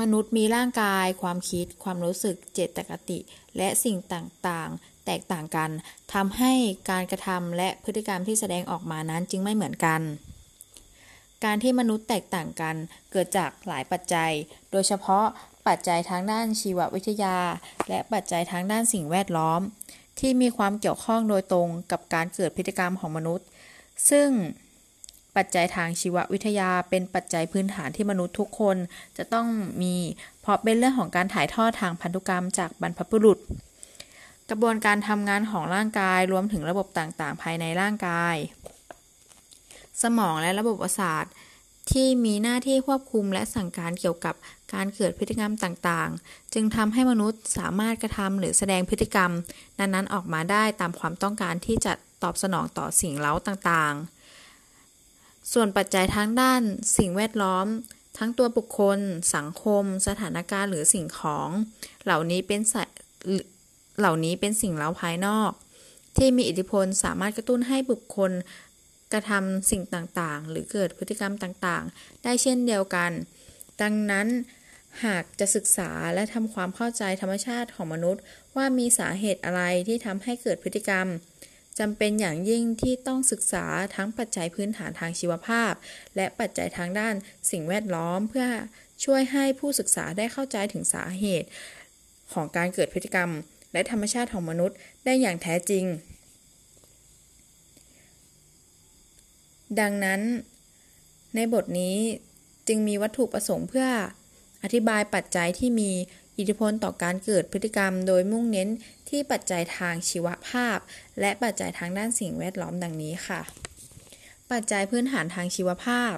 มนุษย์มีร่างกาย ความคิด ความรู้สึก เจตคติ และสิ่งต่างๆ แตกต่างกันทำให้การกระทำและพฤติกรรมที่แสดงออกมานั้นจึงไม่เหมือนกัน การที่มนุษย์แตกต่างกันเกิดจากหลายปัจจัย โดยเฉพาะปัจจัยทางด้านชีววิทยา และปัจจัยทางด้านสิ่งแวดล้อม ที่มีความเกี่ยวข้องโดยตรงกับการเกิดพฤติกรรมของมนุษย์ ซึ่ง ปัจจัยทางชีววิทยาเป็นปัจจัยพื้นฐานที่มนุษย์ทุกคนจะต้องมี เพราะเป็นเรื่องของการถ่ายทอดทางพันธุกรรมจากบรรพบุรุษ กระบวนการทำงานของร่างกายรวมถึงระบบต่างๆ ภายในร่างกาย สมองและระบบประสาทที่มีหน้าที่ควบคุมและสั่งการเกี่ยวกับการเกิดพฤติกรรมต่างๆ จึงทำให้มนุษย์สามารถกระทำหรือแสดงพฤติกรรม นั้นๆออกมาได้ตามความต้องการที่จะตอบสนองต่อสิ่งเล้าต่างๆ ส่วนปัจจัยทางด้านสิ่งแวดล้อม ทั้งตัวบุคคล สังคม สถานการณ์หรือสิ่งของ เหล่านี้เป็นเหล่านี้เป็นสิ่งเล้าภายนอก ที่มีอิทธิพลสามารถกระตุ้นให้บุคคลกระทำสิ่งต่างๆ หรือเกิดพฤติกรรมต่างๆ ได้เช่นเดียวกัน ดังนั้นหากจะศึกษาและทำความเข้าใจธรรมชาติของมนุษย์ ว่ามีสาเหตุอะไรที่ทำให้เกิดพฤติกรรม จำเป็นอย่างยิ่งที่ต้องศึกษาทั้งปัจจัยพื้นฐานทางชีวภาพ และปัจจัยทางด้านสิ่งแวดล้อมเพื่อช่วยให้ผู้ศึกษาได้เข้าใจถึงสาเหตุ ของการเกิดพฤติกรรม และธรรมชาติของมนุษย์ได้อย่างแท้จริง ดังนั้น ในบทนี้จึงมีวัตถุประสงค์เพื่ออธิบายปัจจัยที่มี อิทธิพลต่อการเกิดพฤติกรรม โดยมุ่งเน้นที่ปัจจัยทางชีวภาพ และปัจจัยทางด้านสิ่งแวดล้อมดังนี้ค่ะ ปัจจัยพื้นฐานทางชีวภาพ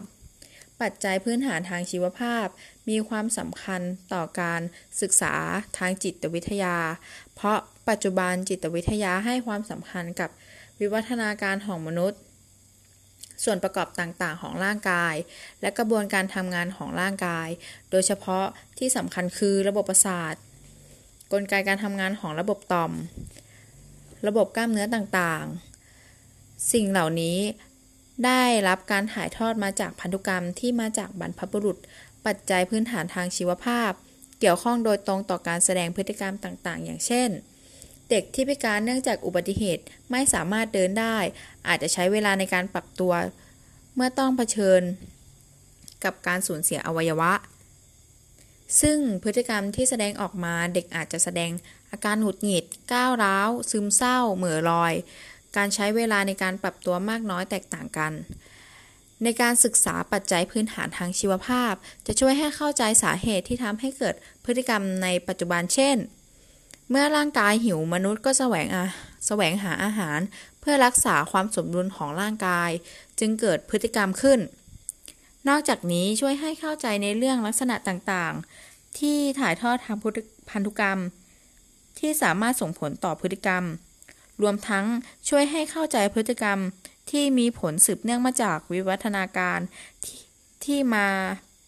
ปัจจัยพื้นฐานทางชีวภาพ มีความสำคัญต่อการศึกษาทางจิตวิทยา เพราะปัจจุบันจิตวิทยาให้ความสำคัญกับวิวัฒนาการของมนุษย์ ส่วนประกอบต่างๆ ของร่างกาย และกระบวนการทำงานของร่างกาย โดยเฉพาะที่สำคัญคือระบบประสาท กลไกการทำงานของระบบต่อม ระบบกล้ามเนื้อต่างๆ สิ่งเหล่านี้ได้รับการถ่ายทอดมาจากพันธุกรรมที่มาจากบรรพบุรุษ ปัจจัยพื้นฐานทางชีวภาพ เกี่ยวข้องโดยตรงต่อการแสดงพฤติกรรมต่างๆ อย่างเช่น เด็กที่พิการเนื่องจากอุบัติเหตุไม่สามารถเดินได้ อาจจะใช้เวลาในการปรับตัว เมื่อต้องเผชิญ กับการสูญเสียอวัยวะ ซึ่งพฤติกรรมที่แสดงออกมาเด็กอาจจะแสดงอาการหงุดหงิด ก้าวร้าว ซึมเศร้า เหม่อลอย การใช้เวลาในการปรับตัวมากน้อยแตกต่างกัน ในการศึกษาปัจจัยพื้นฐานทางชีวภาพ จะช่วยให้เข้าใจสาเหตุที่ทำให้เกิดพฤติกรรมในปัจจุบันเช่น เมื่อร่างกายหิวมนุษย์ก็แสวงอาแสวงหาอาหาร เพื่อรักษาความสมดุลของร่างกาย จึงเกิดพฤติกรรมขึ้น นอกจากนี้ช่วยให้เข้าใจในเรื่องลักษณะต่างๆ ที่ถ่ายทอดทางพันธุกรรม ที่สามารถส่งผลต่อพฤติกรรม รวมทั้งช่วยให้เข้าใจพฤติกรรมที่มีผลสืบเนื่องมาจากวิวัฒนาการทที่มา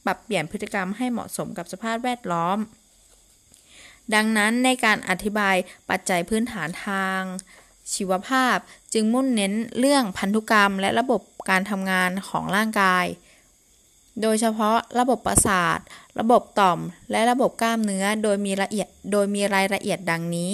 ปรับเปลี่ยนพฤติกรรมให้เหมาะสมกับสภาพแวดล้อม ดังนั้นในการอธิบายปัจจัยพื้นฐานทางชีวภาพจึงมุ่งเน้นเรื่องพันธุกรรม และระบบการทำงานของร่างกาย โดยเฉพาะระบบประสาท ระบบต่อม และระบบกล้ามเนื้อ โดยมีละเอียด โดยมีรายละเอียดดังนี้